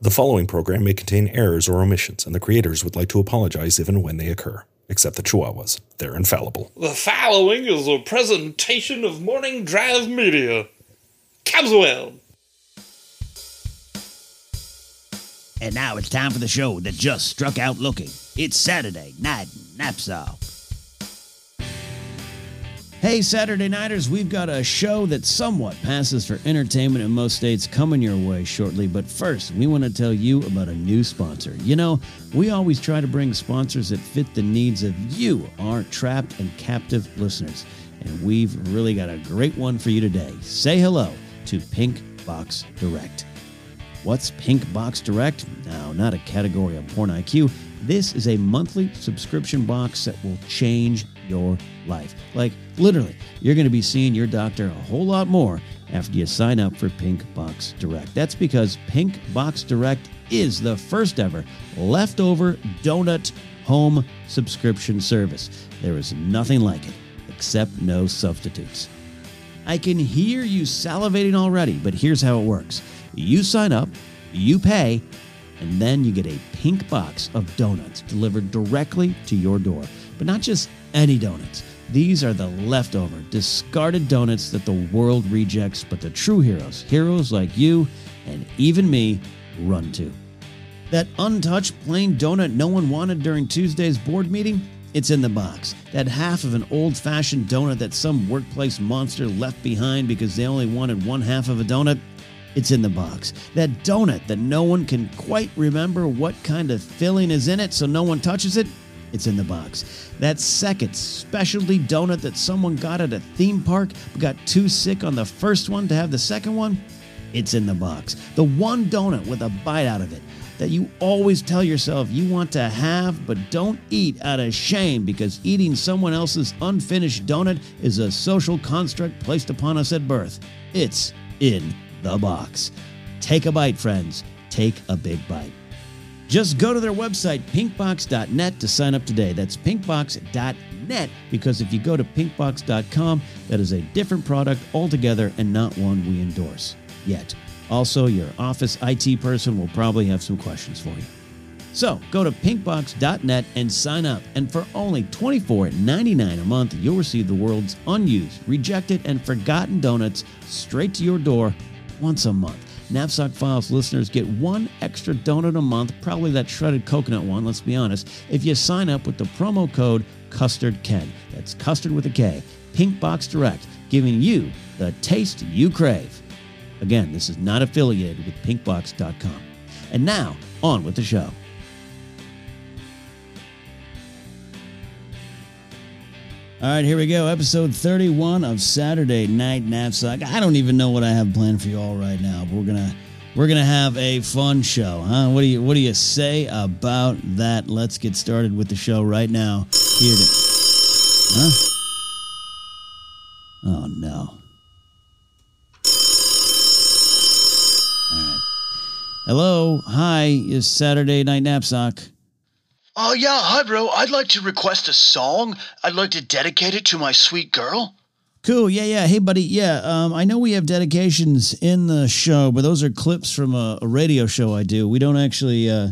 The following program may contain errors or omissions, and the creators would like to apologize if and when they occur. Except the Chihuahuas. They're infallible. The following is a presentation of Morning Drive Media. Cabswell! And now it's time for the show that just struck out looking. It's Saturday Night Knapsack. Hey, Saturday Nighters, we've got a show that somewhat passes for entertainment in most states coming your way shortly. But first, we want to tell you about a new sponsor. You know, we always try to bring sponsors that fit the needs of you, our trapped and captive listeners. And we've really got a great one for you today. Say hello to Pink Box Direct. What's Pink Box Direct? Now, not a category of porn IQ. This is a monthly subscription box that will change your life. Like, literally, you're going to be seeing your doctor a whole lot more after you sign up for Pink Box Direct. That's because Pink Box Direct is the first ever leftover donut home subscription service. There is nothing like it, except no substitutes. I can hear you salivating already, but here's how it works you sign up, you pay, and then you get a pink box of donuts delivered directly to your door. But not just any donuts. These are the leftover, discarded donuts that the world rejects, but the true heroes, heroes like you and even me, run to. That untouched plain donut no one wanted during Tuesday's board meeting? It's in the box. That half of an old fashioned donut that some workplace monster left behind because they only wanted one half of a donut? It's in the box. That donut that no one can quite remember what kind of filling is in it so no one touches it? It's in the box. That second specialty donut that someone got at a theme park but got too sick on the first one to have the second one? It's in the box. The one donut with a bite out of it that you always tell yourself you want to have but don't eat out of shame because eating someone else's unfinished donut is a social construct placed upon us at birth. It's in the box. Take a bite, friends. Take a big bite. Just go to their website, pinkbox.net, to sign up today. That's pinkbox.net because if you go to pinkbox.com, that is a different product altogether and not one we endorse yet. Also, your office IT person will probably have some questions for you. So go to pinkbox.net and sign up. And for only $24.99 a month, you'll receive the world's unused, rejected, and forgotten donuts straight to your door once a month. Knapsack Files listeners get one extra donut a month, probably that shredded coconut one, let's be honest, if you sign up with the promo code CustardKen. That's custard with a K. Pink Box Direct, giving you the taste you crave. Again, this is not affiliated with pinkbox.com. And now, on with the show. All right, here we go. Episode 31 of Saturday Night Knapsack. I don't even know what I have planned for you all right now, but we're gonna we're gonna have a fun show, huh? What do you what do you say about that? Let's get started with the show right now. Here to, huh? Oh no. All right. Hello, hi. Is Saturday Night Knapsack? Oh, yeah. Hi, bro. I'd like to request a song. I'd like to dedicate it to my sweet girl. Cool. Yeah, yeah. Hey, buddy. Yeah, um, I know we have dedications in the show, but those are clips from a, a radio show I do. We don't actually, uh,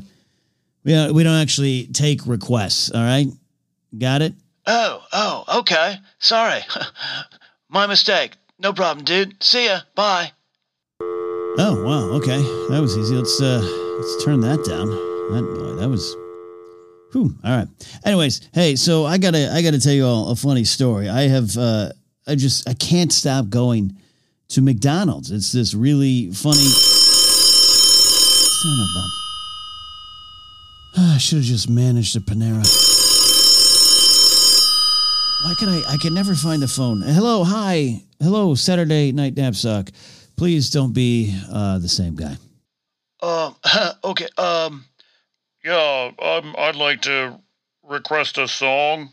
we, uh, we don't actually take requests. All right. Got it? Oh, oh, okay. Sorry. my mistake. No problem, dude. See ya. Bye. Oh, wow. Okay. That was easy. Let's, uh, let's turn that down. That boy, that was. Whew, all right. Anyways, hey, so I gotta I gotta tell you all a funny story. I have uh I just I can't stop going to McDonald's. It's this really funny son of a. I should have just managed a Panera. Why can I? I can never find the phone. Hello, hi, hello, Saturday Night nap Knapsack. Please don't be uh, the same guy. Um, okay, um, Yeah, um, I'd like to request a song.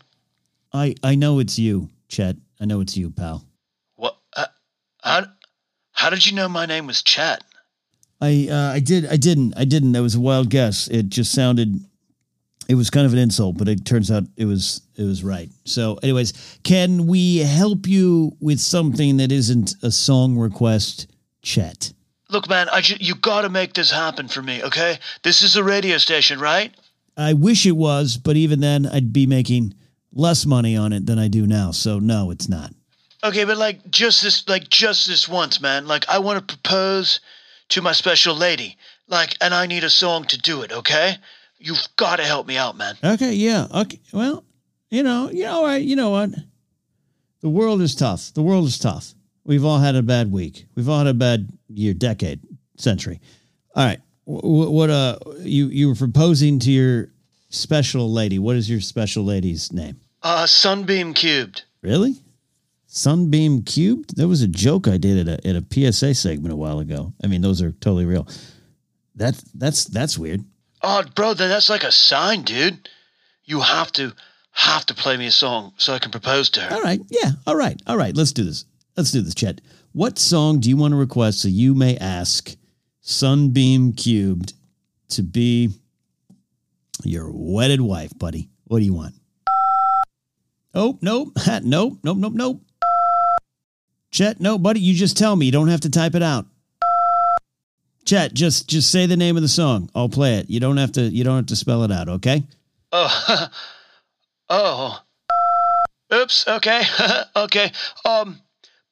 I I know it's you, Chet. I know it's you, pal. what? Uh, how, how did you know my name was Chet? I uh, I did I didn't I didn't. That was a wild guess. It just sounded. It was kind of an insult, but it turns out it was it was right. So, anyways, can we help you with something that isn't a song request, Chet? Look, man, I ju- you gotta make this happen for me, okay? This is a radio station, right? I wish it was, but even then, I'd be making less money on it than I do now. So, no, it's not. Okay, but like just this, like just this once, man. Like I want to propose to my special lady, like, and I need a song to do it. Okay, you've got to help me out, man. Okay, yeah. Okay. Well, you know, you know what? You know what? The world is tough. The world is tough. We've all had a bad week. We've all had a bad year, decade, century. All right. What, what uh you you were proposing to your special lady. What is your special lady's name? Uh, Sunbeam Cubed. Really? Sunbeam cubed? That was a joke I did at a at a PSA segment a while ago. I mean, those are totally real. That that's that's weird. Oh, bro, then that's like a sign, dude. You have to have to play me a song so I can propose to her. All right. Yeah. All right. All right. Let's do this. Let's do this, Chet. What song do you want to request so you may ask Sunbeam Cubed to be your wedded wife, buddy? What do you want? Oh, nope. nope. Nope. Nope. Nope. Chet, no, buddy, you just tell me. You don't have to type it out. Chet, just just say the name of the song. I'll play it. You don't have to you don't have to spell it out, okay? Oh, oh. Oops. Okay. okay. Um,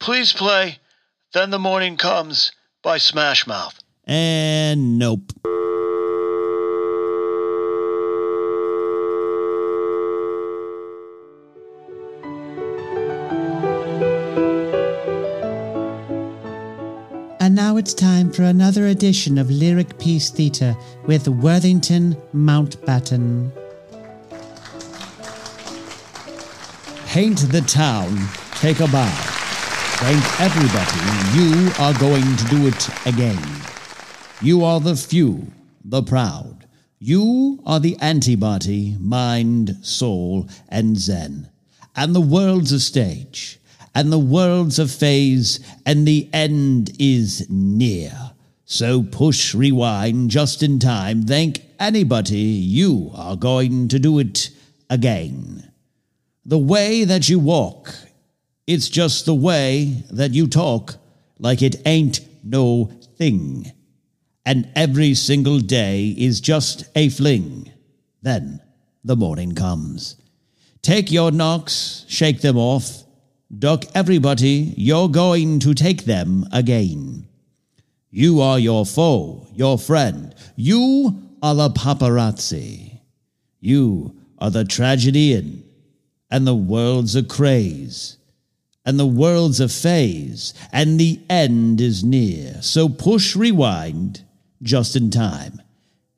please play "Then the Morning Comes" by Smash Mouth. And nope. And now it's time for another edition of Lyric Piece Theatre with Worthington Mountbatten. Paint the town, take a bow. Thank everybody, you are going to do it again. You are the few, the proud. You are the antibody, mind, soul, and zen. And the world's a stage, and the world's a phase, and the end is near. So push rewind just in time. Thank anybody, you are going to do it again. The way that you walk, it's just the way that you talk, like it ain't no thing. And every single day is just a fling. Then the morning comes. Take your knocks, shake them off. Duck everybody, you're going to take them again. You are your foe, your friend. You are the paparazzi. You are the tragedian and the world's a craze, and the world's a phase, and the end is near. So push rewind just in time.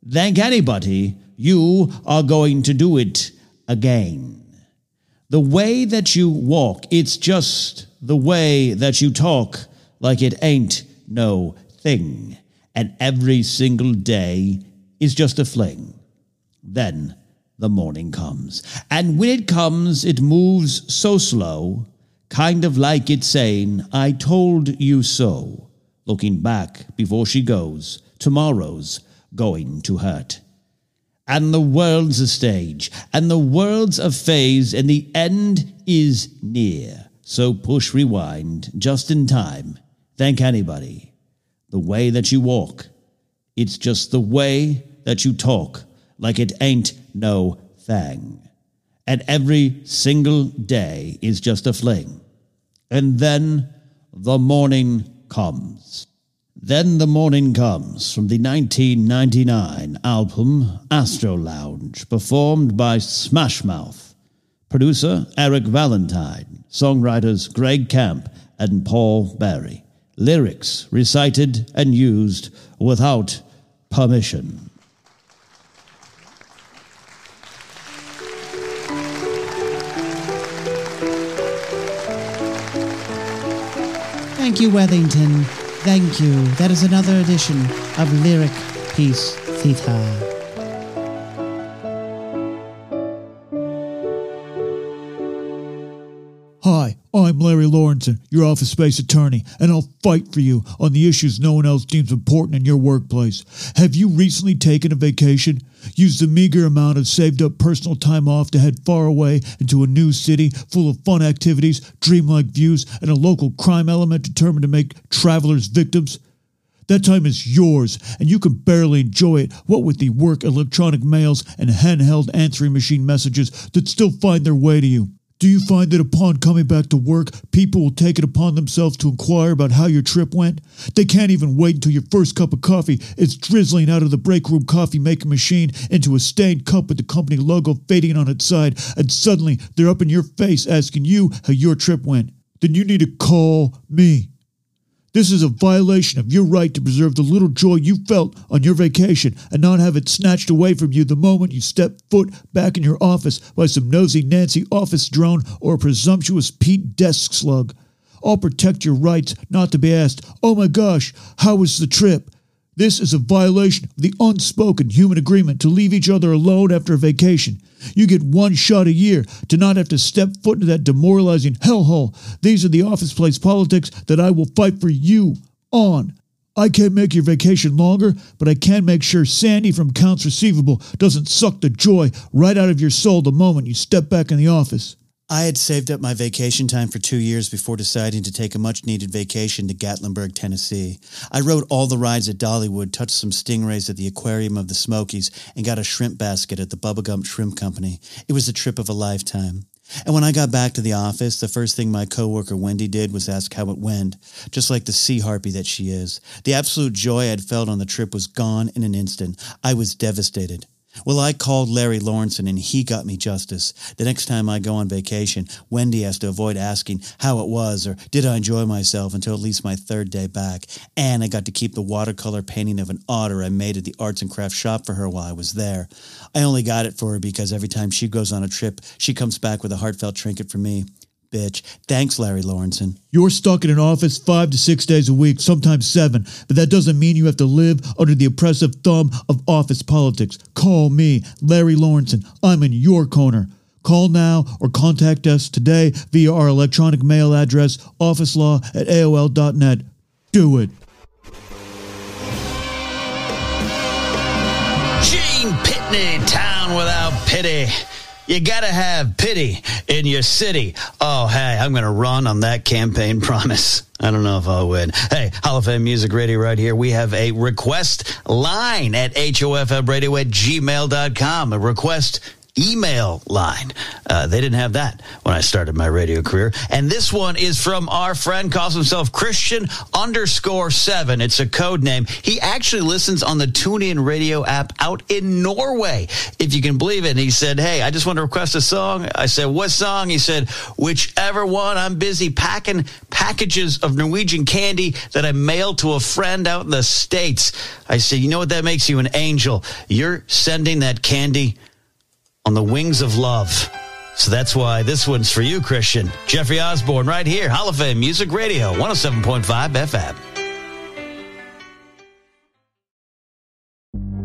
Thank anybody, you are going to do it again. The way that you walk, it's just the way that you talk, like it ain't no thing. And every single day is just a fling. Then the morning comes. And when it comes, it moves so slow, kind of like it saying, I told you so. Looking back before she goes, tomorrow's going to hurt. And the world's a stage, and the world's a phase, and the end is near. So push rewind just in time. Thank anybody. The way that you walk, it's just the way that you talk, like it ain't no thing. And every single day is just a fling. And then the morning comes. Then the Morning Comes from the 1999 album Astro Lounge, performed by Smash Mouth. Producer Eric Valentine, songwriters Greg Camp and Paul Barry. Lyrics recited and used without permission. Thank you, Worthington. Thank you. That is another edition of Lyric Piece Theater. I'm Larry Lawrenson, your office space attorney, and I'll fight for you on the issues no one else deems important in your workplace. Have you recently taken a vacation? Used the meager amount of saved up personal time off to head far away into a new city full of fun activities, dreamlike views, and a local crime element determined to make travelers victims? That time is yours, and you can barely enjoy it, what with the work electronic mails and handheld answering machine messages that still find their way to you. Do you find that upon coming back to work, people will take it upon themselves to inquire about how your trip went? They can't even wait until your first cup of coffee is drizzling out of the break room coffee making machine into a stained cup with the company logo fading on its side, and suddenly they're up in your face asking you how your trip went. Then you need to call me. This is a violation of your right to preserve the little joy you felt on your vacation and not have it snatched away from you the moment you step foot back in your office by some nosy Nancy office drone or presumptuous Pete desk slug. I'll protect your rights not to be asked, oh my gosh, how was the trip? This is a violation of the unspoken human agreement to leave each other alone after a vacation. You get one shot a year to not have to step foot into that demoralizing hellhole. These are the office place politics that I will fight for you on. I can't make your vacation longer, but I can make sure Sandy from Accounts Receivable doesn't suck the joy right out of your soul the moment you step back in the office. I had saved up my vacation time for two years before deciding to take a much needed vacation to Gatlinburg, Tennessee. I rode all the rides at Dollywood, touched some stingrays at the Aquarium of the Smokies, and got a shrimp basket at the Bubba Gump Shrimp Company. It was a trip of a lifetime. And when I got back to the office, the first thing my coworker Wendy did was ask how it went, just like the sea harpy that she is. The absolute joy I'd felt on the trip was gone in an instant. I was devastated. Well, I called Larry Lawrenson and he got me justice. The next time I go on vacation, Wendy has to avoid asking how it was or did I enjoy myself until at least my third day back. And I got to keep the watercolor painting of an otter I made at the arts and crafts shop for her while I was there. I only got it for her because every time she goes on a trip, she comes back with a heartfelt trinket for me bitch. Thanks, Larry Lawrenson. You're stuck in an office five to six days a week, sometimes seven, but that doesn't mean you have to live under the oppressive thumb of office politics. Call me, Larry Lawrenson. I'm in your corner. Call now or contact us today via our electronic mail address, officelaw at AOL.net. Do it. Gene Pitney, town without pity. You gotta have pity in your city. Oh, hey, I'm gonna run on that campaign promise. I don't know if I'll win. Hey, Hall of Fame Music Radio right here. We have a request line at HOFMradio at gmail.com. A request email line. Uh, they didn't have that when I started my radio career. And this one is from our friend, calls himself Christian underscore seven. It's a code name. He actually listens on the TuneIn radio app out in Norway, if you can believe it. And he said, Hey, I just want to request a song. I said, What song? He said, Whichever one. I'm busy packing packages of Norwegian candy that I mailed to a friend out in the States. I said, You know what? That makes you an angel. You're sending that candy on the wings of love. So that's why this one's for you, Christian. Jeffrey Osborne, right here, Hall of Fame Music Radio, 107.5 FM.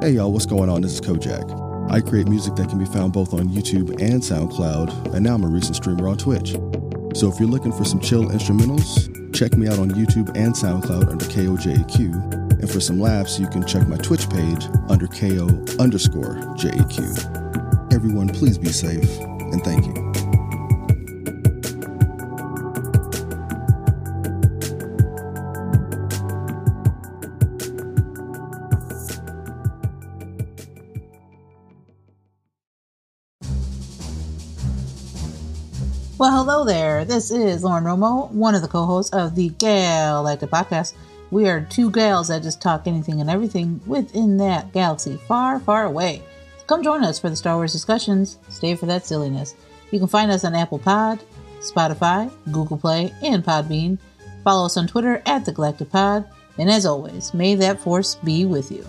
Hey y'all, what's going on? This is Kojaq. I create music that can be found both on YouTube and SoundCloud, and now I'm a recent streamer on Twitch. So if you're looking for some chill instrumentals, Check me out on YouTube and SoundCloud under KOJAQ. And for some laughs, you can check my Twitch page under KO underscore JAQ. Everyone, please be safe and thank you. Hello there. This is Lauren Romo, one of the co hosts of the Galactic Podcast. We are two gals that just talk anything and everything within that galaxy far, far away. So come join us for the Star Wars discussions. Stay for that silliness. You can find us on Apple Pod, Spotify, Google Play, and Podbean. Follow us on Twitter at the Galactic Pod. And as always, may that force be with you.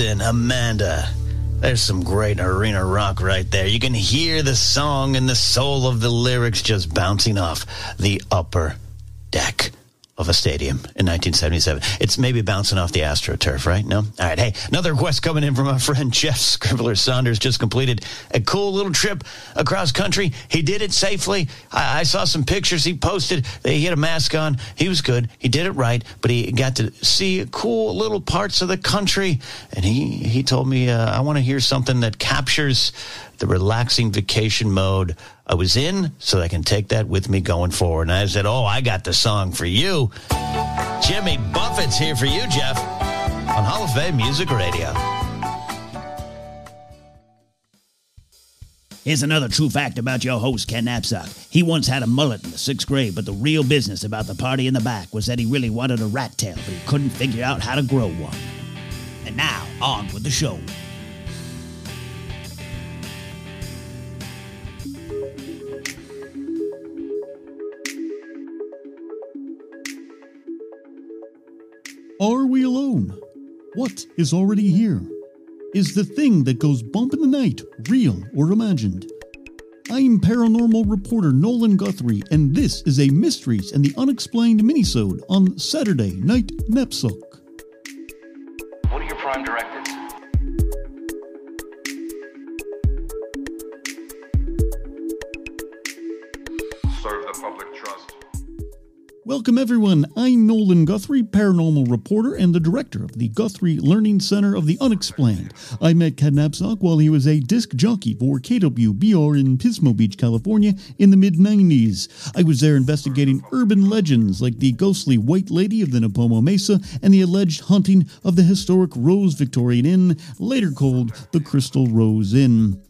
Amanda. There's some great arena rock right there. You can hear the song and the soul of the lyrics just bouncing off the upper deck of a stadium in 1977. It's maybe bouncing off the AstroTurf, right? No? All right. Hey, another request coming in from our friend Jeff Scribbler Saunders. Just completed a cool little trip across country. He did it safely. I, I saw some pictures he posted. He had a mask on. He was good. He did it right, but he got to see cool little parts of the country. And he, he told me, uh, I want to hear something that captures the relaxing vacation mode I was in so that I can take that with me going forward. And I said, Oh, I got the song for you. Jimmy Buffett's here for you, Jeff, on Hall of Fame Music Radio. Here's another true fact about your host, Ken Knapsack. He once had a mullet in the sixth grade, but the real business about the party in the back was that he really wanted a rat tail, but he couldn't figure out how to grow one. And now, on with the show. Are we alone? What is already here? Is the thing that goes bump in the night real or imagined? I'm paranormal reporter Nolan Guthrie, and this is a Mysteries and the Unexplained minisode on Saturday Night Knapsack. What are your prime directives? Welcome, everyone. I'm Nolan Guthrie, paranormal reporter and the director of the Guthrie Learning Center of the Unexplained. I met Ken Knapsack while he was a disc jockey for KWBR in Pismo Beach, California in the mid 90s. I was there investigating urban legends like the ghostly White Lady of the Nipomo Mesa and the alleged haunting of the historic Rose Victorian Inn, later called the Crystal Rose Inn.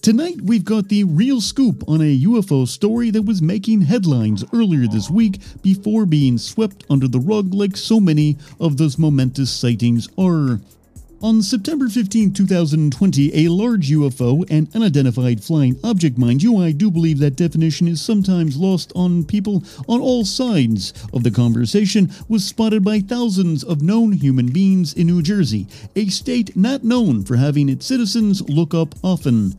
Tonight, we've got the real scoop on a UFO story that was making headlines earlier this week before being swept under the rug like so many of those momentous sightings are. On September 15, 2020, a large UFO, an unidentified flying object, mind you, I do believe that definition is sometimes lost on people on all sides of the conversation, was spotted by thousands of known human beings in New Jersey, a state not known for having its citizens look up often.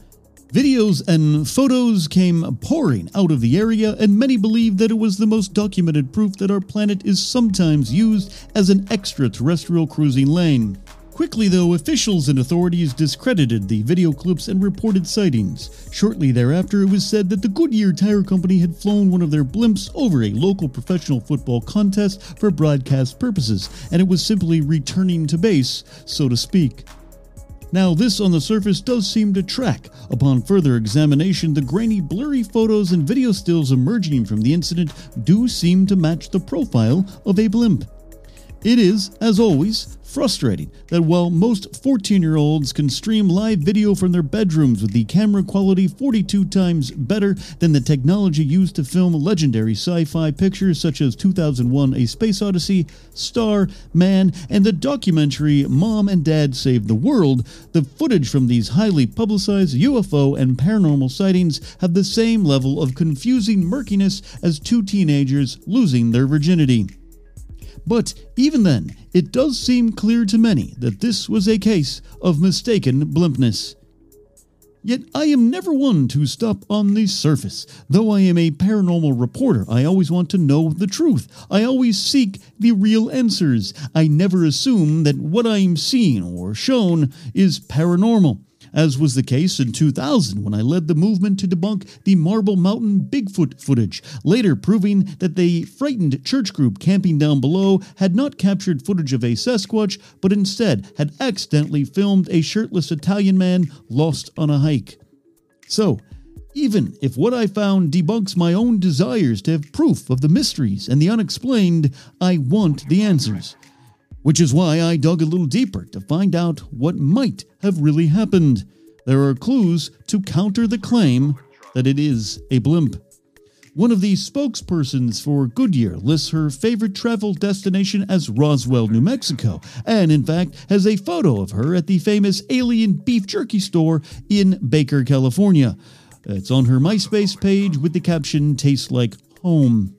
Videos and photos came pouring out of the area, and many believe that it was the most documented proof that our planet is sometimes used as an extraterrestrial cruising lane. Quickly, though, officials and authorities discredited the video clips and reported sightings. Shortly thereafter, it was said that the Goodyear Tire Company had flown one of their blimps over a local professional football contest for broadcast purposes, and it was simply returning to base, so to speak. Now, this on the surface does seem to track. Upon further examination, the grainy, blurry photos and video stills emerging from the incident do seem to match the profile of a blimp. It is, as always, frustrating that while most 14 year olds can stream live video from their bedrooms with the camera quality 42 times better than the technology used to film legendary sci fi pictures such as 2001 A Space Odyssey, Star, Man, and the documentary Mom and Dad Saved the World, the footage from these highly publicized UFO and paranormal sightings have the same level of confusing murkiness as two teenagers losing their virginity. But even then, it does seem clear to many that this was a case of mistaken blimpness. Yet I am never one to stop on the surface. Though I am a paranormal reporter, I always want to know the truth. I always seek the real answers. I never assume that what I'm seeing or shown is paranormal as was the case in 2000 when I led the movement to debunk the Marble Mountain Bigfoot footage, later proving that the frightened church group camping down below had not captured footage of a Sasquatch, but instead had accidentally filmed a shirtless Italian man lost on a hike. So, even if what I found debunks my own desires to have proof of the mysteries and the unexplained, I want the answers which is why I dug a little deeper to find out what might have really happened. There are clues to counter the claim that it is a blimp. One of the spokespersons for Goodyear lists her favorite travel destination as Roswell, New Mexico, and in fact has a photo of her at the famous Alien Beef Jerky store in Baker, California. It's on her MySpace page with the caption Tastes like home.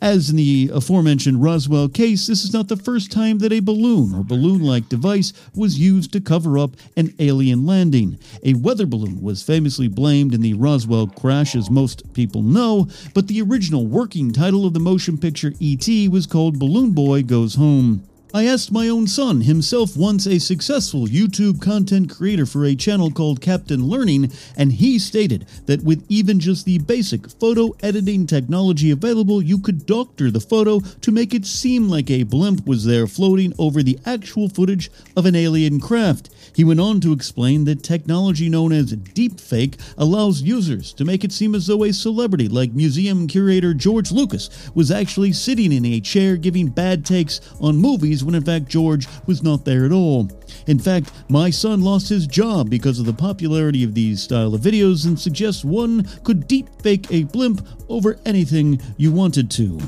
As in the aforementioned Roswell case, this is not the first time that a balloon or balloon like device was used to cover up an alien landing. A weather balloon was famously blamed in the Roswell crash, as most people know, but the original working title of the motion picture E.T. was called Balloon Boy Goes Home. I asked my own son, himself once a successful YouTube content creator for a channel called Captain Learning, and he stated that with even just the basic photo editing technology available, you could doctor the photo to make it seem like a blimp was there floating over the actual footage of an alien craft. He went on to explain that technology known as deepfake allows users to make it seem as though a celebrity like museum curator George Lucas was actually sitting in a chair giving bad takes on movies when in fact George was not there at all. In fact, my son lost his job because of the popularity of these style of videos and suggests one could deepfake a blimp over anything you wanted to.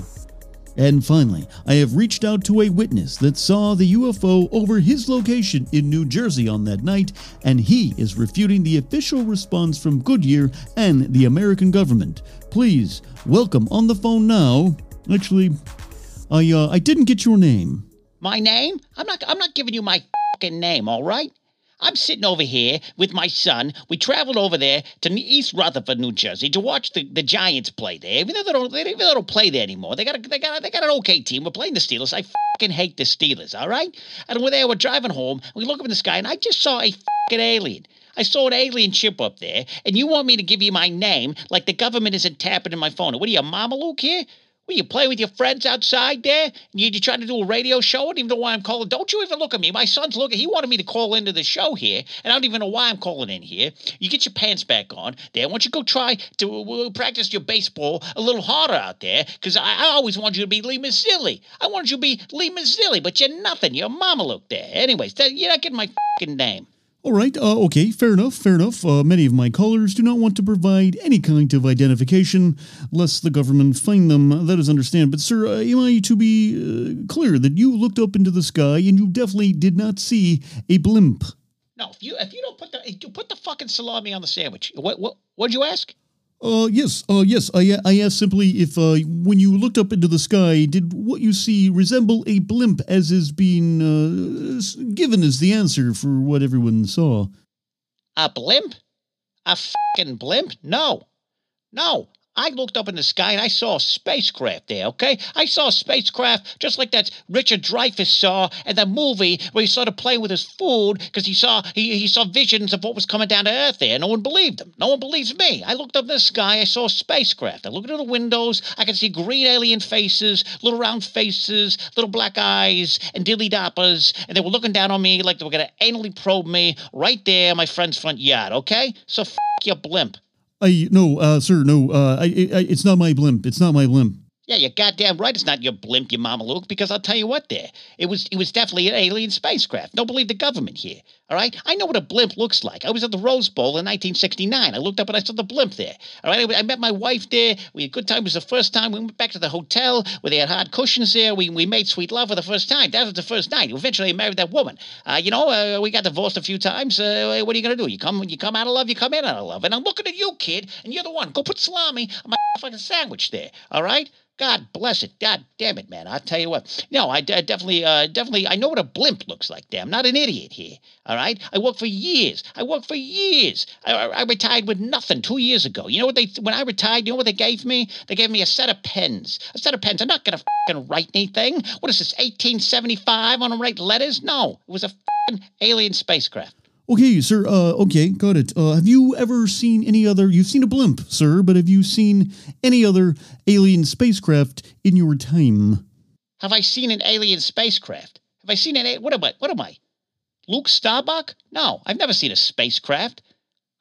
And finally, I have reached out to a witness that saw the UFO over his location in New Jersey on that night, and he is refuting the official response from Goodyear and the American government. Please welcome on the phone now. Actually, I uh, I didn't get your name. My name? I'm not I'm not giving you my fucking name, all right? I'm sitting over here with my son. We traveled over there to East Rutherford, New Jersey, to watch the, the Giants play there. Even though they don't, they, even though they don't play there anymore, they got a, they got a, they got an okay team. We're playing the Steelers. I fucking hate the Steelers. All right. And we're there. We're driving home. We look up in the sky, and I just saw a fucking alien. I saw an alien ship up there, and you want me to give you my name like the government isn't tapping in my phone? What are you, Mama Luke here? Well, you play with your friends outside there? You, you trying to do a radio show? I don't even know why I'm calling. Don't you even look at me. My son's looking. He wanted me to call into the show here, and I don't even know why I'm calling in here. You get your pants back on there. Why don't you go try to uh, practice your baseball a little harder out there? Because I, I, always wanted you to be Lee Mazzilli. I wanted you to be Lee Mazzilli, but you're nothing. You're Mama Luke there. Anyways, you're not getting my fucking name. All right, uh, okay, fair enough, fair enough. Uh, many of my callers do not want to provide any kind of identification, lest the government find them. That is understand. But, sir, uh, am I to be uh, clear that you looked up into the sky and you definitely did not see a blimp? No, if you if you don't put the you put the fucking salami on the sandwich. What what what'd you ask? Uh, yes, uh, yes. I, I asked simply if, uh, when you looked up into the sky, did what you see resemble a blimp as is being, uh, given as the answer for what everyone saw? A blimp? A fucking blimp? No. No. I looked up in the sky and I saw a spacecraft there, okay? I saw a spacecraft just like that Richard Dreyfuss saw in the movie where he started playing with his food because he saw he, he saw visions of what was coming down to Earth there. No one believed him. No one believes me. I looked up in the sky, I saw a spacecraft. I looked into the windows, I could see green alien faces, little round faces, little black eyes, and dilly doppers, and they were looking down on me like they were gonna anally probe me right there in my friend's front yard, okay? So f your blimp. I no, uh, sir, no. Uh, I, I, it's not my blimp. It's not my blimp. Yeah, you're goddamn right. It's not your blimp, you mama Luke. Because I'll tell you what, there, it was it was definitely an alien spacecraft. Don't believe the government here. All right, I know what a blimp looks like. I was at the Rose Bowl in 1969. I looked up and I saw the blimp there. All right, I, I met my wife there. We had a good time. It was the first time we went back to the hotel where they had hard cushions there. We we made sweet love for the first time. That was the first night. Eventually, I married that woman. Uh, you know, uh, we got divorced a few times. Uh, what are you gonna do? You come you come out of love, you come in out of love. And I'm looking at you, kid, and you're the one. Go put salami on my fucking sandwich there. All right. God bless it. God damn it, man. I'll tell you what. No, I, I definitely, uh, definitely, I know what a blimp looks like Damn, not an idiot here. All right? I worked for years. I worked for years. I, I, I retired with nothing two years ago. You know what they, when I retired, you know what they gave me? They gave me a set of pens. A set of pens. I'm not going to fucking write anything. What is this, 1875 on to write letters? No, it was a fucking alien spacecraft. Okay, sir. Uh, okay, got it. Uh, have you ever seen any other? You've seen a blimp, sir, but have you seen any other alien spacecraft in your time? Have I seen an alien spacecraft? Have I seen an? What am I? What am I? Luke Starbuck? No, I've never seen a spacecraft.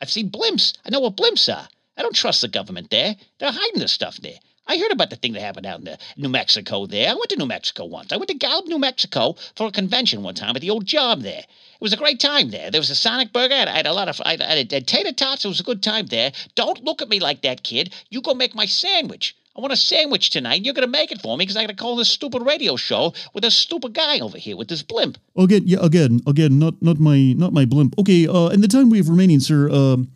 I've seen blimps. I know what blimps are. I don't trust the government there. They're hiding the stuff there. I heard about the thing that happened out in the New Mexico there. I went to New Mexico once. I went to Gallup, New Mexico for a convention one time at the old job there. It was a great time there. There was a Sonic Burger. I had, a lot of I had, had tater tots. It was a good time there. Don't look at me like that, kid. You go make my sandwich. I want a sandwich tonight. You're gonna make it for me because I gotta call this stupid radio show with this stupid guy over here with this blimp. Again, yeah, again, again, not not my not my blimp. Okay, uh, in the time we have remaining, sir, um,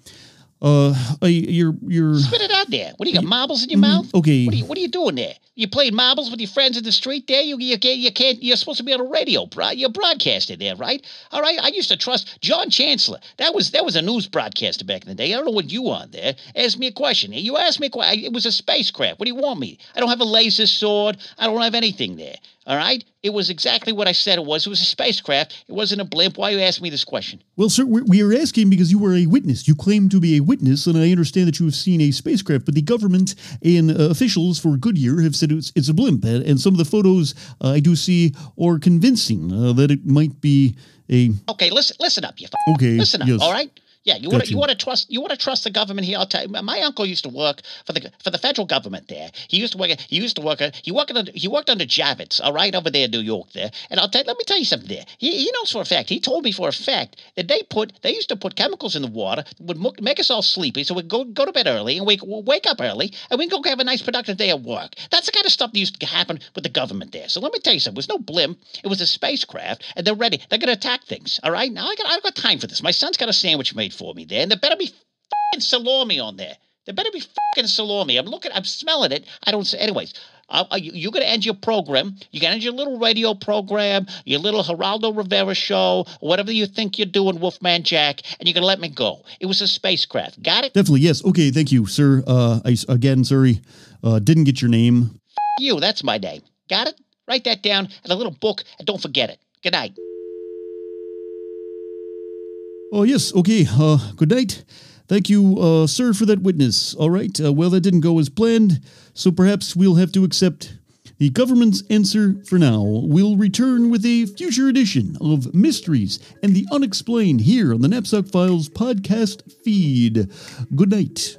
uh, I, you're you're Spit it out there. What do you got? Marbles in your mouth? okay. What are you What are you doing there? You playing marbles with your friends in the street there? You you can't you can't. You're supposed to be on a radio. Bro, you're broadcasting there, right? All right. I used to trust John Chancellor. That was that was a news broadcaster back in the day. I don't know what you on there. Ask me a question. You asked me a question. It was a spacecraft. What do you want me? I don't have a laser sword. I don't have anything there. All right. It was exactly what I said it was. It was a spacecraft. It wasn't a blimp. Why you asking me this question? Well, sir, we are asking because you were a witness. You claim to be a witness, and I understand that you have seen a spacecraft. But the government and uh, officials for Goodyear have said it's, it's a blimp, and, and some of the photos uh, I do see are convincing uh, that it might be a. Okay, listen, listen up, you. F- Okay, listen up. yes. All right. Yeah, you want to you. want to trust you want to trust the government here. I'll tell you. My uncle used to work for the for the federal government there. He used to work. He used to work. Uh, he worked under he worked under Javits. All right, over there in New York there. And I'll tell. Let me tell you something there. He, he knows for a fact. He told me for a fact that they put they used to put chemicals in the water that would make us all sleepy, so we'd go go to bed early and wake wake up early and we can go have a nice productive day at work. That's the kind of stuff that used to happen with the government there. So let me tell you something. It was no blimp. It was a spacecraft, and they're ready. They're going to attack things. All right. Now I got I got time for this. My son's got a sandwich made for me there, and there better be fucking salami on there. There better be fucking salami. I'm looking. I'm smelling it. I don't say. Anyways. Uh, uh, you, you're going to end your program. You're going to end your little radio program, your little Geraldo Rivera show, whatever you think you're doing, Wolfman Jack, and you're going to let me go. It was a spacecraft. Got it? Definitely, yes. Okay, thank you, sir. Uh, I again, sorry, uh, didn't get your name. You, that's my name. Got it? Write that down in a little book and don't forget it. Good night. Oh, yes. Okay. Uh, good night. Thank you, uh, sir, for that witness. All right. Uh, well, that didn't go as planned, so perhaps we'll have to accept the government's answer for now. We'll return with a future edition of Mysteries and the Unexplained here on the Knapsack Files podcast feed. Good night.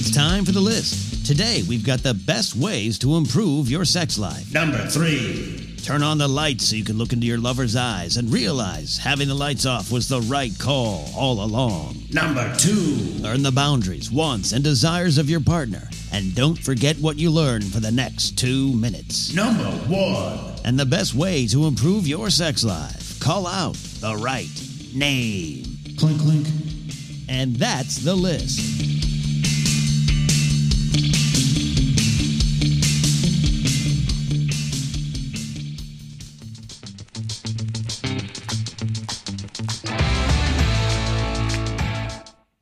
It's time for the list. Today, we've got the best ways to improve your sex life. Number three. Turn on the lights so you can look into your lover's eyes and realize having the lights off was the right call all along. Number two. Learn the boundaries, wants, and desires of your partner. And don't forget what you learn for the next two minutes. Number one. And the best way to improve your sex life call out the right name. Clink, clink. And that's the list.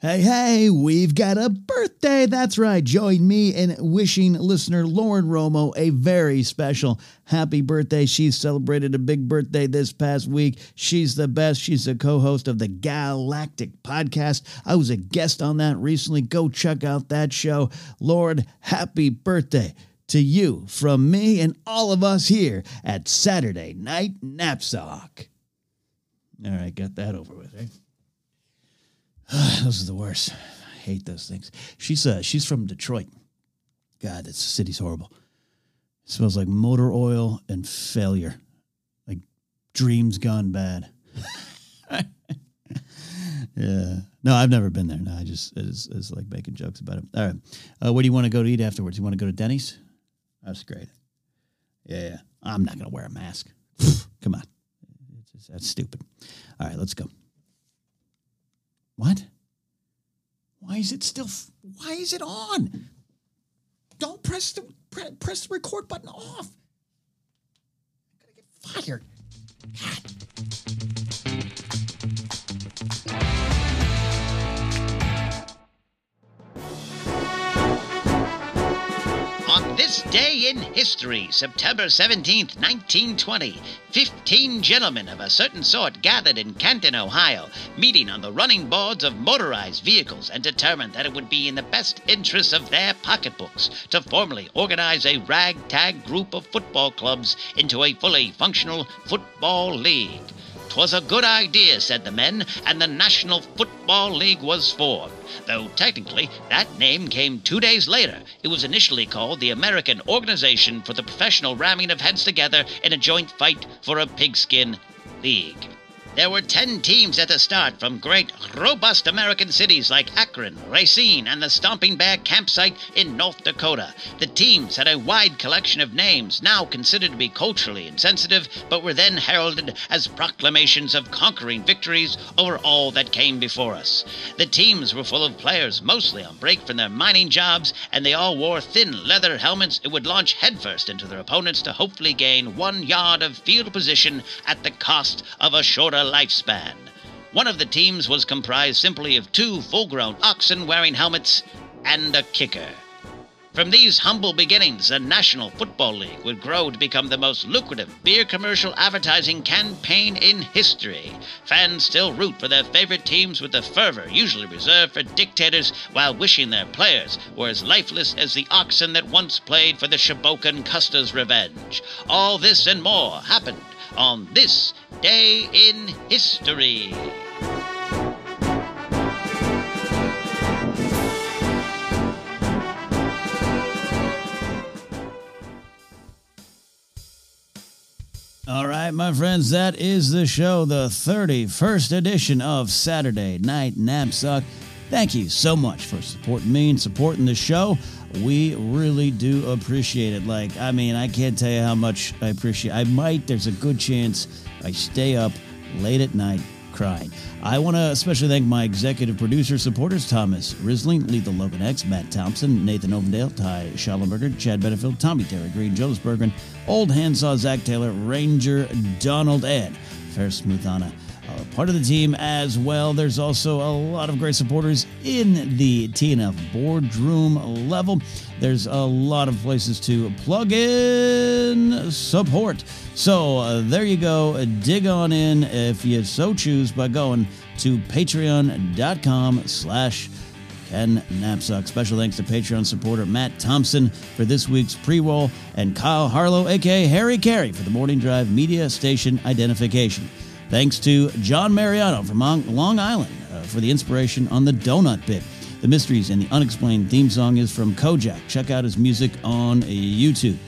Hey, hey, we've got a birthday. That's right. Join me in wishing listener Lauren Romo a very special happy birthday. She celebrated a big birthday this past week. She's the best. She's the co host of the Galactic podcast. I was a guest on that recently. Go check out that show. Lord, happy birthday to you from me and all of us here at Saturday Night Knapsack. All right, got that over with, eh? those are the worst. I hate those things. She's uh she's from Detroit. God, this city's horrible. It smells like motor oil and failure. Like dreams gone bad. yeah. No, I've never been there. No, I just it's, like making jokes about it. All right. Uh, where do you want to go to eat afterwards? You want to go to Denny's? That's great. Yeah, yeah. I'm not going to wear a mask. Come on. That's stupid. All right, let's go. What? Why is it still? f- Why is it on? Don't press the pre- press the record button off. I'm gonna get fired. On this day in history, September 17th, 1920, 15 gentlemen of a certain sort gathered in Canton, Ohio, meeting on the running boards of motorized vehicles and determined that it would be in the best interests of their pocketbooks to formally organize a ragtag group of football clubs into a fully functional football league. 'Twas a good idea, said the men, and the National Football League was formed. Though technically, that name came two days later. It was initially called the American Organization for the Professional Ramming of Heads Together in a Joint Fight for a Pigskin League. There were 10 teams at the start from great, robust American cities like Akron, Racine, and the Stomping Bear campsite in North Dakota. The teams had a wide collection of names, now considered to be culturally insensitive, but were then heralded as proclamations of conquering victories over all that came before us. The teams were full of players, mostly on break from their mining jobs, and they all wore thin leather helmets and would launch headfirst into their opponents to hopefully gain one yard of field position at the cost of a shorter lifespan. One of the teams was comprised simply of two full grown oxen wearing helmets and a kicker. From these humble beginnings, the National Football League would grow to become the most lucrative beer commercial advertising campaign in history. Fans still root for their favorite teams with the fervor usually reserved for dictators while wishing their players were as lifeless as the oxen that once played for the Shabokan Custer's revenge. All this and more happened on this day in history. All right, my friends, that is the show, the 31st edition of Saturday Night Knapsack. Thank you so much for supporting me and supporting the show. We really do appreciate it. Like, I mean, I can't tell you how much I appreciate. I might. There's a good chance I stay up late at night crying. I want to especially thank my executive producer supporters Thomas Risling, Lethal Logan X, Matt Thompson, Nathan Ovendale, Ty Schallenberger, Chad Benefield, Tommy Terry Green, Jonas Bergren, Old Handsaw Zach Taylor, Ranger Donald Ed, Ferris Smoothana. Part of the team as well. There's also a lot of great supporters in the TNF boardroom level. There's a lot of places to plug in support. So uh, there you go. Dig on in if you so choose by going to patreon.com slash Ken Knapsack. Special thanks to Patreon supporter Matt Thompson for this week's pre-roll and Kyle Harlow, aka Harry Carey, for the Morning Drive media station identification. Thanks to John Mariano from Long Island uh, for the inspiration on the Donut Bit. The Mysteries and the Unexplained theme song is from Kojaq. Check out his music on YouTube.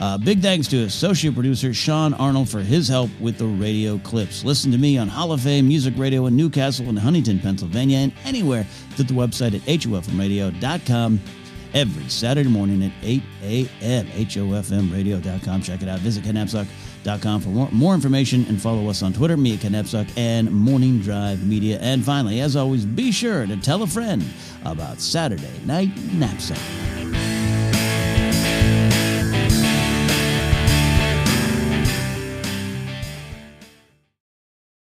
Uh, big thanks to associate producer Sean Arnold for his help with the radio clips. Listen to me on Hall of Fame Music Radio in Newcastle and Huntingdon, Pennsylvania, and anywhere through the website at hofmradio.com every Saturday morning at 8 a.m. hofmradio.com. Check it out. Visit kenknapsack.com for more, information and follow us on Twitter, at Ken and Morning Drive Media. And finally, as always, be sure to tell a friend about Saturday Night Knapsack.